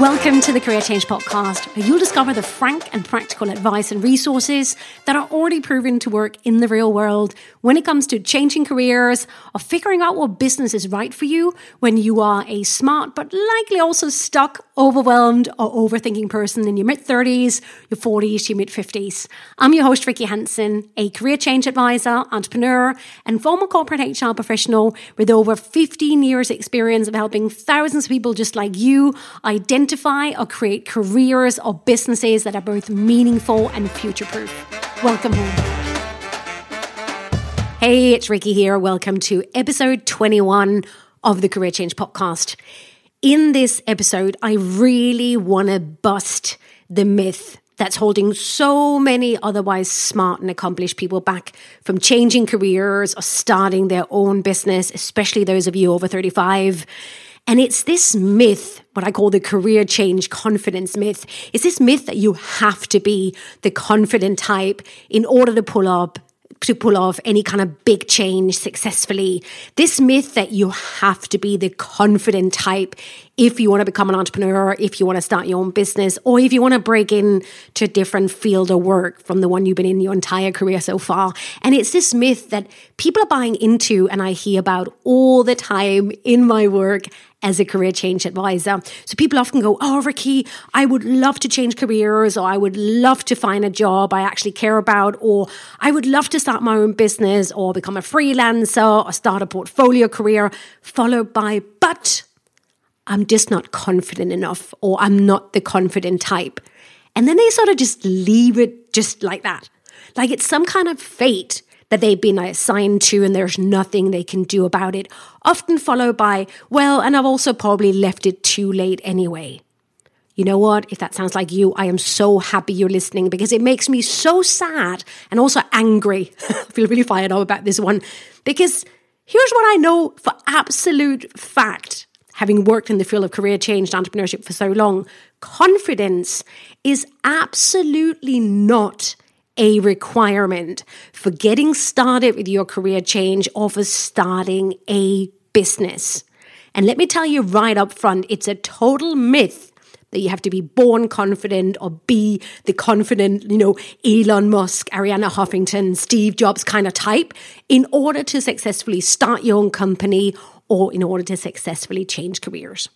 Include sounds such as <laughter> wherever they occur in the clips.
Welcome to the Career Change Podcast, where you'll discover the frank and practical advice and resources that are already proven to work in the real world when it comes to changing careers or figuring out what business is right for you when you are a smart but likely also stuck, overwhelmed, or overthinking person in your mid 30s, your 40s, your mid 50s. I'm your host, Ricky Hansen, a career change advisor, entrepreneur, and former corporate HR professional with over 15 years' experience of helping thousands of people just like you identify identify or create careers or businesses that are both meaningful and future proof. Welcome home. Hey, it's Ricky here. Welcome to episode 21 of the Career Change Podcast. In this episode, I really want to bust the myth that's holding so many otherwise smart and accomplished people back from changing careers or starting their own business, especially those of you over 35. And it's this myth, what I call the career change confidence myth. It's this myth that you have to be the confident type in order to pull up to pull off any kind of big change successfully. This myth that you have to be the confident type if you want to become an entrepreneur, if you want to start your own business, or if you want to break into a different field of work from the one you've been in your entire career so far. And it's this myth that people are buying into and I hear about all the time in my work as a career change advisor. So people often go, Oh, Ricky, I would love to change careers, or I would love to find a job I actually care about, or I would love to start my own business, or become a freelancer, or start a portfolio career, followed by, but I'm just not confident enough, or I'm not the confident type. And then they sort of just leave it just like that. Like it's some kind of fate that they've been assigned to and there's nothing they can do about it. Often followed by, well, and I've also probably left it too late anyway. You know what? If that sounds like you, I am so happy you're listening because it makes me so sad and also angry. <laughs> I feel really fired up about this one because here's what I know for absolute fact having worked in the field of career change and entrepreneurship for so long, confidence is absolutely not a requirement for getting started with your career change or for starting a business. And let me tell you right up front, it's a total myth that you have to be born confident or be the confident, you know, Elon Musk, Arianna Huffington, Steve Jobs kind of type in order to successfully start your own company or in order to successfully change careers.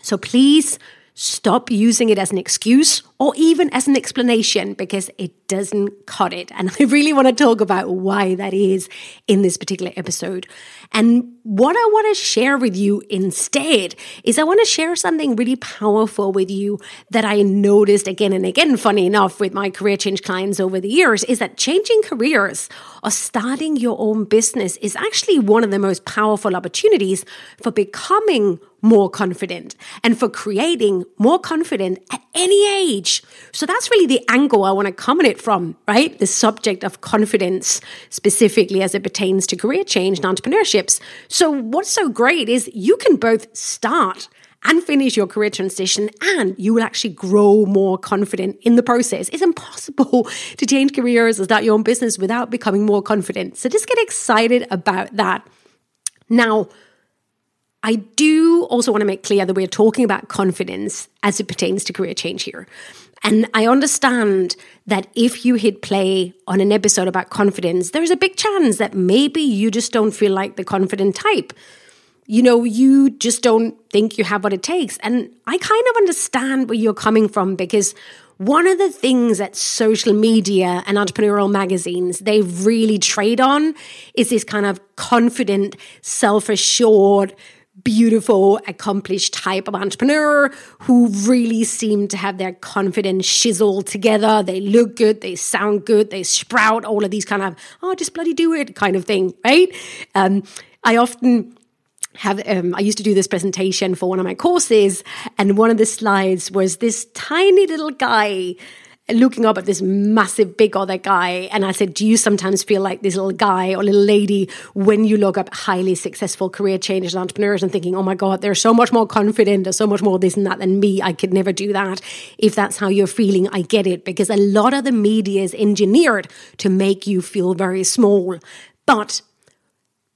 So please stop using it as an excuse or even as an explanation because it doesn't cut it. And <laughs> I really want to talk about why that is in this particular episode. And what I want to share with you instead is I want to share something really powerful with you that I noticed again and again, funny enough, with my career change clients over the years is that changing careers or starting your own business is actually one of the most powerful opportunities for becoming more confident and for creating more confident at any age. So that's really the angle I want to come at it from, right? The subject of confidence, specifically as it pertains to career change and entrepreneurships. So what's so great is you can both start and finish your career transition and you will actually grow more confident in the process. It's impossible <laughs> to change careers or start your own business without becoming more confident. So just get excited about that. Now, I do also want to make clear that we're talking about confidence as it pertains to career change here. And I understand that if you hit play on an episode about confidence, there's a big chance that maybe you just don't feel like the confident type. You know, you just don't think you have what it takes. And I kind of understand where you're coming from because one of the things that social media and entrepreneurial magazines they really trade on is this kind of confident, self-assured, beautiful, accomplished type of entrepreneur who really seem to have their confidence chiseled together. They look good, they sound good, they sprout all of these kind of, oh, just bloody do it kind of thing, right? Um, I often have um, I used to do this presentation for one of my courses, and one of the slides was this tiny little guy looking up at this massive big other guy and i said do you sometimes feel like this little guy or little lady when you look up highly successful career changers and entrepreneurs and thinking oh my god they're so much more confident or so much more this and that than me i could never do that if that's how you're feeling i get it because a lot of the media is engineered to make you feel very small. But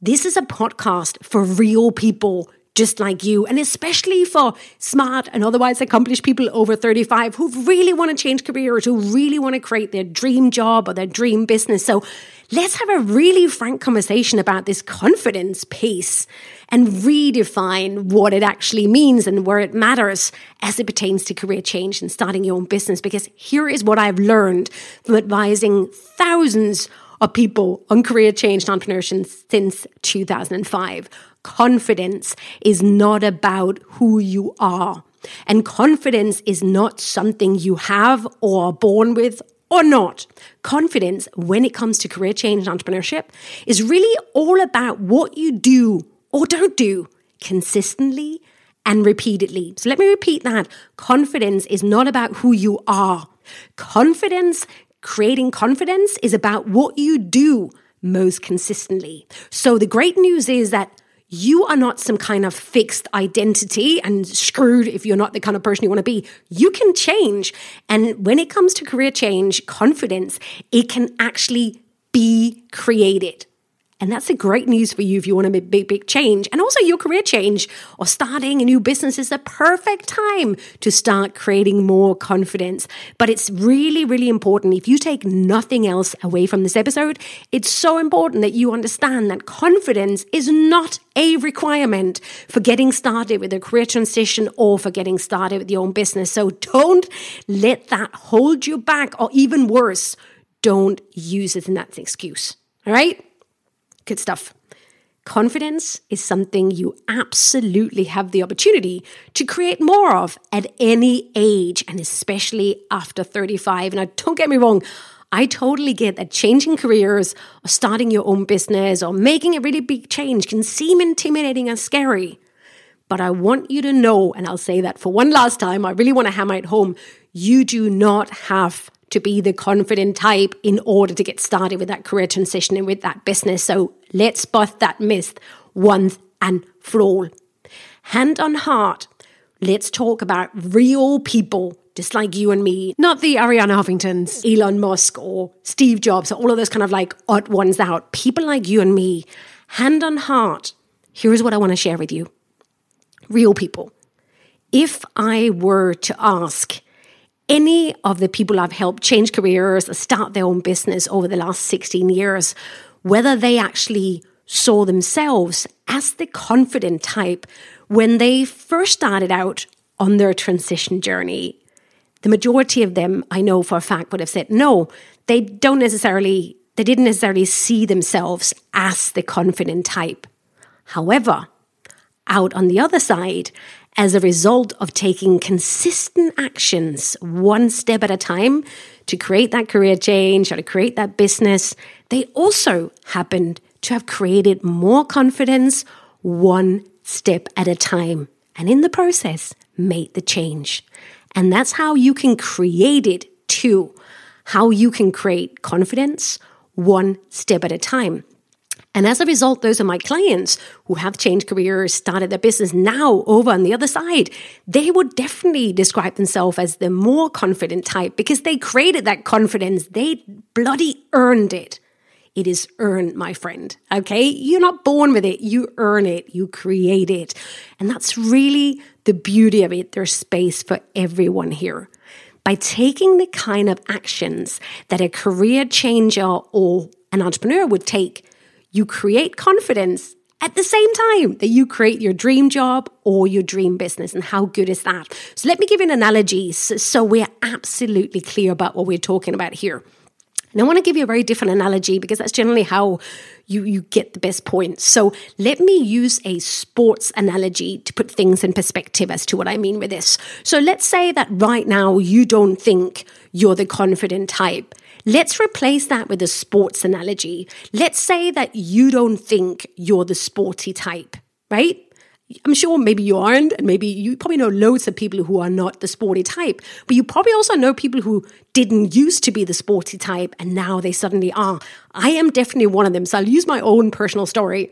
this is a podcast for real people just like you, and especially for smart and otherwise accomplished people over 35 who really want to change careers, who really want to create their dream job or their dream business. So let's have a really frank conversation about this confidence piece and redefine what it actually means and where it matters as it pertains to career change and starting your own business. Because here is what I've learned from advising thousands of people on career change and entrepreneurship since 2005 confidence is not about who you are. And confidence is not something you have or are born with or not. Confidence, when it comes to career change and entrepreneurship, is really all about what you do or don't do consistently and repeatedly. So let me repeat that. Confidence is not about who you are. Confidence, creating confidence, is about what you do most consistently. So the great news is that you are not some kind of fixed identity and screwed if you're not the kind of person you want to be. You can change. And when it comes to career change, confidence, it can actually be created. And that's the great news for you if you want to make big, big change. And also your career change or starting a new business is the perfect time to start creating more confidence. But it's really, really important. If you take nothing else away from this episode, it's so important that you understand that confidence is not a requirement for getting started with a career transition or for getting started with your own business. So don't let that hold you back or even worse, don't use it in an excuse. All right? Good stuff. Confidence is something you absolutely have the opportunity to create more of at any age, and especially after 35. Now, don't get me wrong, I totally get that changing careers or starting your own business or making a really big change can seem intimidating and scary. But I want you to know, and I'll say that for one last time, I really want to hammer it home you do not have to be the confident type in order to get started with that career transition and with that business. So let's bust that myth once and for all. Hand on heart, let's talk about real people just like you and me, not the Arianna Huffingtons, Elon Musk, or Steve Jobs, or all of those kind of like odd ones out. People like you and me, hand on heart, here's what I want to share with you real people. If I were to ask any of the people I've helped change careers or start their own business over the last 16 years, whether they actually saw themselves as the confident type when they first started out on their transition journey. The majority of them, I know for a fact, would have said no, they don't necessarily, they didn't necessarily see themselves as the confident type. However, out on the other side, as a result of taking consistent actions one step at a time to create that career change or to create that business, they also happened to have created more confidence one step at a time. And in the process, made the change. And that's how you can create it too. How you can create confidence one step at a time. And as a result, those are my clients who have changed careers, started their business now over on the other side. They would definitely describe themselves as the more confident type because they created that confidence. They bloody earned it. It is earned, my friend. Okay. You're not born with it. You earn it. You create it. And that's really the beauty of it. There's space for everyone here. By taking the kind of actions that a career changer or an entrepreneur would take, you create confidence at the same time that you create your dream job or your dream business. And how good is that? So let me give you an analogy so we're absolutely clear about what we're talking about here. And I want to give you a very different analogy because that's generally how you, you get the best points. So let me use a sports analogy to put things in perspective as to what I mean with this. So let's say that right now you don't think you're the confident type. Let's replace that with a sports analogy. Let's say that you don't think you're the sporty type, right? I'm sure maybe you aren't, and maybe you probably know loads of people who are not the sporty type, but you probably also know people who didn't used to be the sporty type and now they suddenly are. I am definitely one of them. So I'll use my own personal story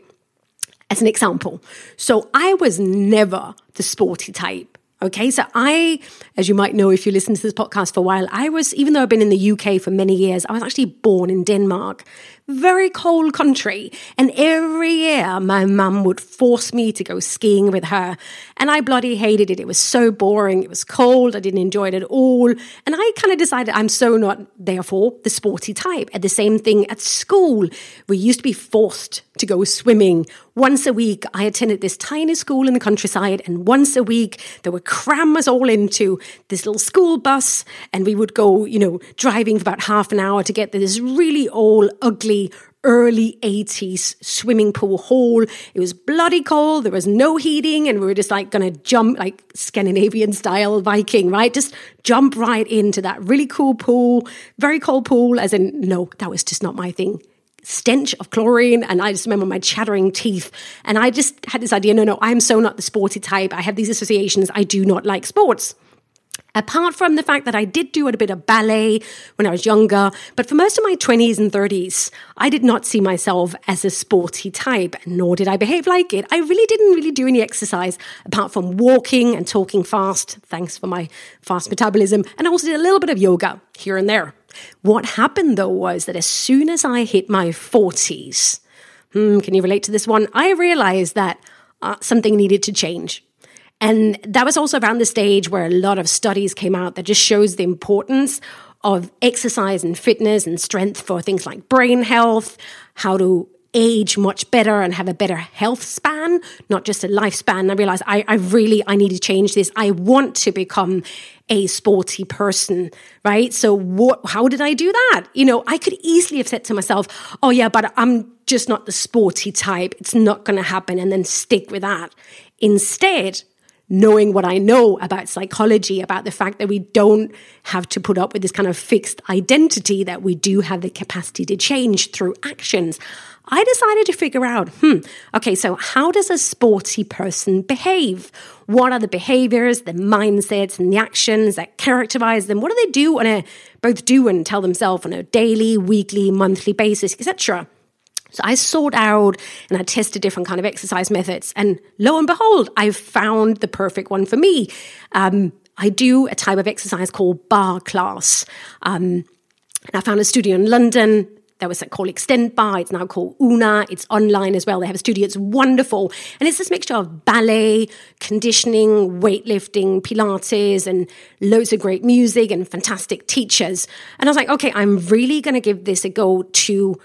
as an example. So I was never the sporty type. Okay, so I, as you might know if you listen to this podcast for a while, I was, even though I've been in the UK for many years, I was actually born in Denmark. very cold country. And every year, my mum would force me to go skiing with her. And I bloody hated it. It was so boring. It was cold. I didn't enjoy it at all. And I kind of decided I'm so not, therefore, the sporty type. And the same thing at school. We used to be forced to go swimming. Once a week, I attended this tiny school in the countryside, and once a week, they would cram us all into this little school bus, and we would go, you know, driving for about half an hour to get to this really old, ugly, early 80s swimming pool hall. It was bloody cold. There was no heating. And we were just like going to jump like Scandinavian style Viking, right? Just jump right into that really cool pool, very cold pool. As in, no, that was just not my thing stench of chlorine and I just remember my chattering teeth and I just had this idea no no I'm so not the sporty type I have these associations I do not like sports Apart from the fact that I did do a bit of ballet when I was younger, but for most of my 20s and 30s, I did not see myself as a sporty type, nor did I behave like it. I really didn't really do any exercise apart from walking and talking fast, thanks for my fast metabolism, and I also did a little bit of yoga here and there. What happened though was that as soon as I hit my 40s, hmm, can you relate to this one? I realized that uh, something needed to change. And that was also around the stage where a lot of studies came out that just shows the importance of exercise and fitness and strength for things like brain health, how to age much better and have a better health span, not just a lifespan. I realized I, I really, I need to change this. I want to become a sporty person, right? So what, how did I do that? You know, I could easily have said to myself, oh yeah, but I'm just not the sporty type. It's not going to happen and then stick with that. Instead, knowing what I know about psychology, about the fact that we don't have to put up with this kind of fixed identity, that we do have the capacity to change through actions. I decided to figure out, hmm, okay, so how does a sporty person behave? What are the behaviors, the mindsets, and the actions that characterize them? What do they do on a both do and tell themselves on a daily, weekly, monthly basis, etc.? So I sought out and I tested different kind of exercise methods, and lo and behold, I found the perfect one for me. Um, I do a type of exercise called barre class. Um, and I found a studio in London that was a called Xtend Barre. It's now called Una. It's online as well. They have a studio. It's wonderful. And it's this mixture of ballet, conditioning, weightlifting, Pilates, and loads of great music and fantastic teachers. And I was like, okay, I'm really going to give this a go to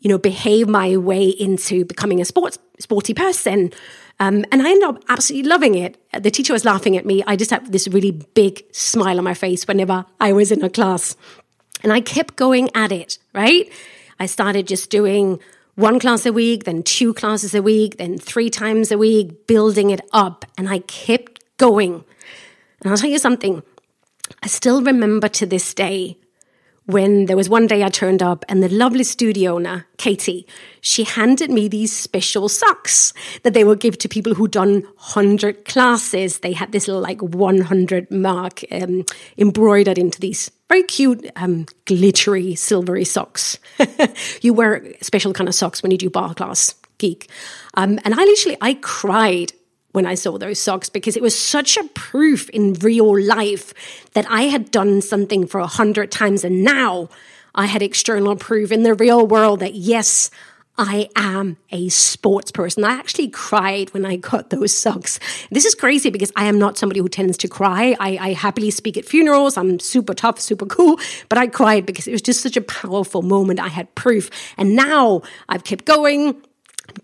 you know, behave my way into becoming a sports sporty person. Um, and I ended up absolutely loving it. The teacher was laughing at me. I just had this really big smile on my face whenever I was in a class. And I kept going at it, right? I started just doing one class a week, then two classes a week, then three times a week, building it up. And I kept going. And I'll tell you something. I still remember to this day when there was one day I turned up and the lovely studio owner, Katie, she handed me these special socks that they would give to people who'd done 100 classes. They had this little like 100 mark um, embroidered into these very cute, um, glittery, silvery socks. <laughs> you wear special kind of socks when you do barre class geek. Um, and I literally, I cried when I saw those socks because it was such a proof in real life that I had done something for a hundred times and now I had external proof in the real world that yes, I am a sports person. I actually cried when I got those socks. This is crazy because I am not somebody who tends to cry. I, I, happily speak at funerals. I'm super tough, super cool, but I cried because it was just such a powerful moment. I had proof. And now I've kept going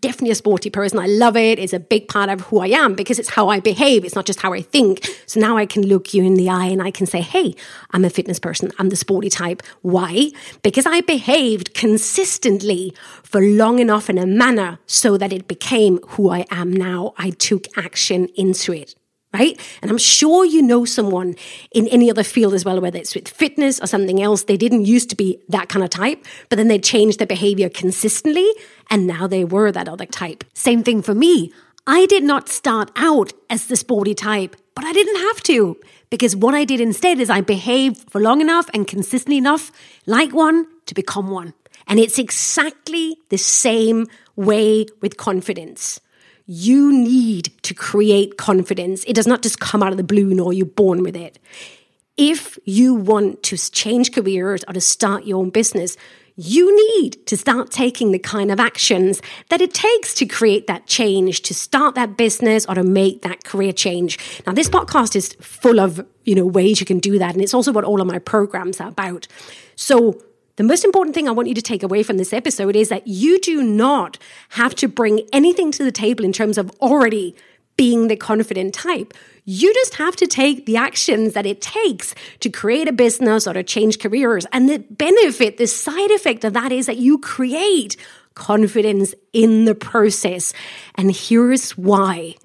definitely a sporty person. I love it. It's a big part of who I am because it's how I behave. It's not just how I think. So now I can look you in the eye and I can say, Hey, I'm a fitness person. I'm the sporty type. Why? Because I behaved consistently for long enough in a manner so that it became who I am now. I took action into it right? And I'm sure you know someone in any other field as well, whether it's with fitness or something else. They didn't used to be that kind of type, but then they changed their behavior consistently and now they were that other type. Same thing for me. I did not start out as the sporty type, but I didn't have to because what I did instead is I behaved for long enough and consistently enough like one to become one. And it's exactly the same way with confidence you need to create confidence. It does not just come out of the blue, nor you're born with it. If you want to change careers or to start your own business, you need to start taking the kind of actions that it takes to create that change, to start that business or to make that career change. Now, this podcast is full of, you know, ways you can do that. And it's also what all of my programs are about. So the most important thing I want you to take away from this episode is that you do not have to bring anything to the table in terms of already being the confident type. You just have to take the actions that it takes to create a business or to change careers. And the benefit, the side effect of that is that you create confidence in the process. And here's why.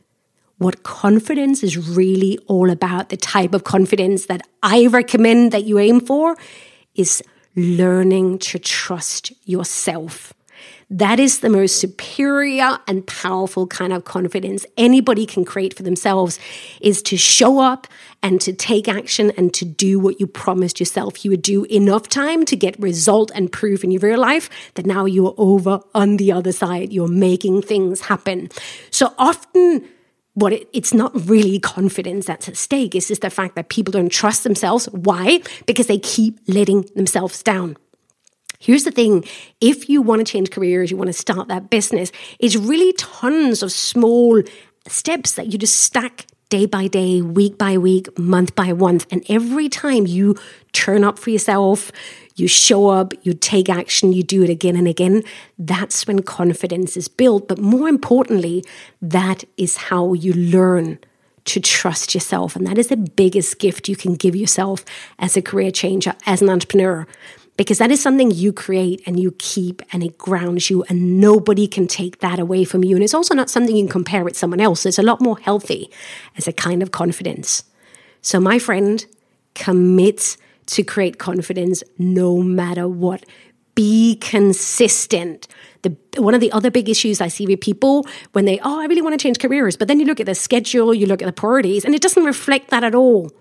What confidence is really all about, the type of confidence that I recommend that you aim for, is learning to trust yourself. That is the most superior and powerful kind of confidence anybody can create for themselves is to show up and to take action and to do what you promised yourself you would do enough time to get result and proof in your real life that now you're over on the other side. You're making things happen. So often, what it, it's not really confidence that's at stake. It's just the fact that people don't trust themselves. Why? Because they keep letting themselves down. Here's the thing if you want to change careers, you want to start that business, it's really tons of small steps that you just stack day by day, week by week, month by month. And every time you turn up for yourself, you show up, you take action, you do it again and again, that's when confidence is built. But more importantly, that is how you learn to trust yourself. And that is the biggest gift you can give yourself as a career changer, as an entrepreneur because that is something you create and you keep and it grounds you and nobody can take that away from you. And it's also not something you can compare with someone else. It's a lot more healthy as a kind of confidence. So my friend, commit to create confidence no matter what. Be consistent. The, one of the other big issues I see with people when they, oh, I really want to change careers, but then you look at the schedule, you look at the priorities, and it doesn't reflect that at all.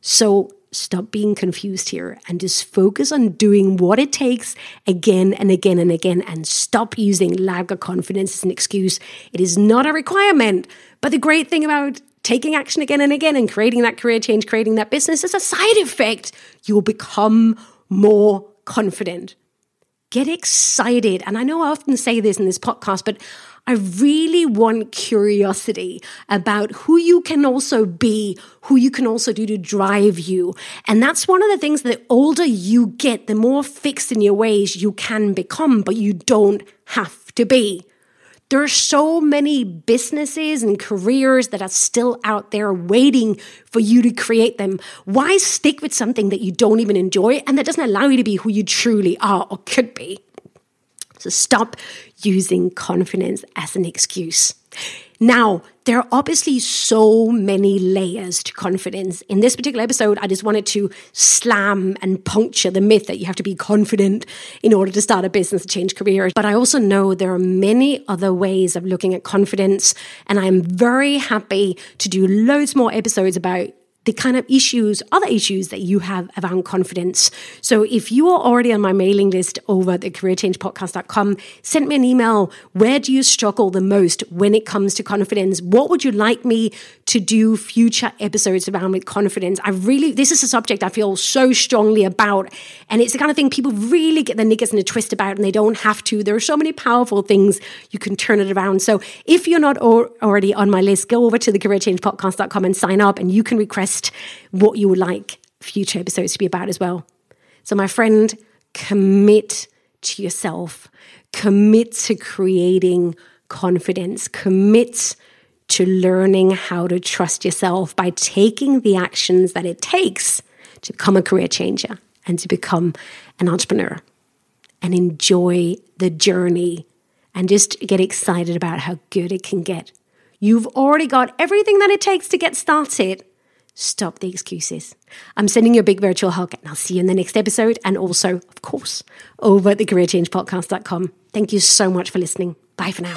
So stop being confused here and just focus on doing what it takes again and again and again and stop using lack of confidence as an excuse. It is not a requirement. But the great thing about taking action again and again and creating that career change, creating that business is a side effect. You will become more confident. Get excited. And I know I often say this in this podcast, but I really want curiosity about who you can also be, who you can also do to drive you. And that's one of the things the older you get, the more fixed in your ways you can become, but you don't have to be. There are so many businesses and careers that are still out there waiting for you to create them. Why stick with something that you don't even enjoy and that doesn't allow you to be who you truly are or could be? So stop using confidence as an excuse. Now, there are obviously so many layers to confidence. In this particular episode, I just wanted to slam and puncture the myth that you have to be confident in order to start a business change careers. But I also know there are many other ways of looking at confidence. And I'm very happy to do loads more episodes about the kind of issues, other issues that you have around confidence. So if you are already on my mailing list over at careerchangepodcast.com, send me an email. Where do you struggle the most when it comes to confidence? What would you like me to do future episodes around with confidence? I really, this is a subject I feel so strongly about. And it's the kind of thing people really get their knickers in a twist about and they don't have to. There are so many powerful things you can turn it around. So if you're not already on my list, go over to the careerchangepodcast.com and sign up and you can request what you would like future episodes to be about as well. So, my friend, commit to yourself, commit to creating confidence, commit to learning how to trust yourself by taking the actions that it takes to become a career changer and to become an entrepreneur and enjoy the journey and just get excited about how good it can get. You've already got everything that it takes to get started. Stop the excuses. I'm sending you a big virtual hug and I'll see you in the next episode. And also, of course, over at thecareerchangepodcast.com. Thank you so much for listening. Bye for now.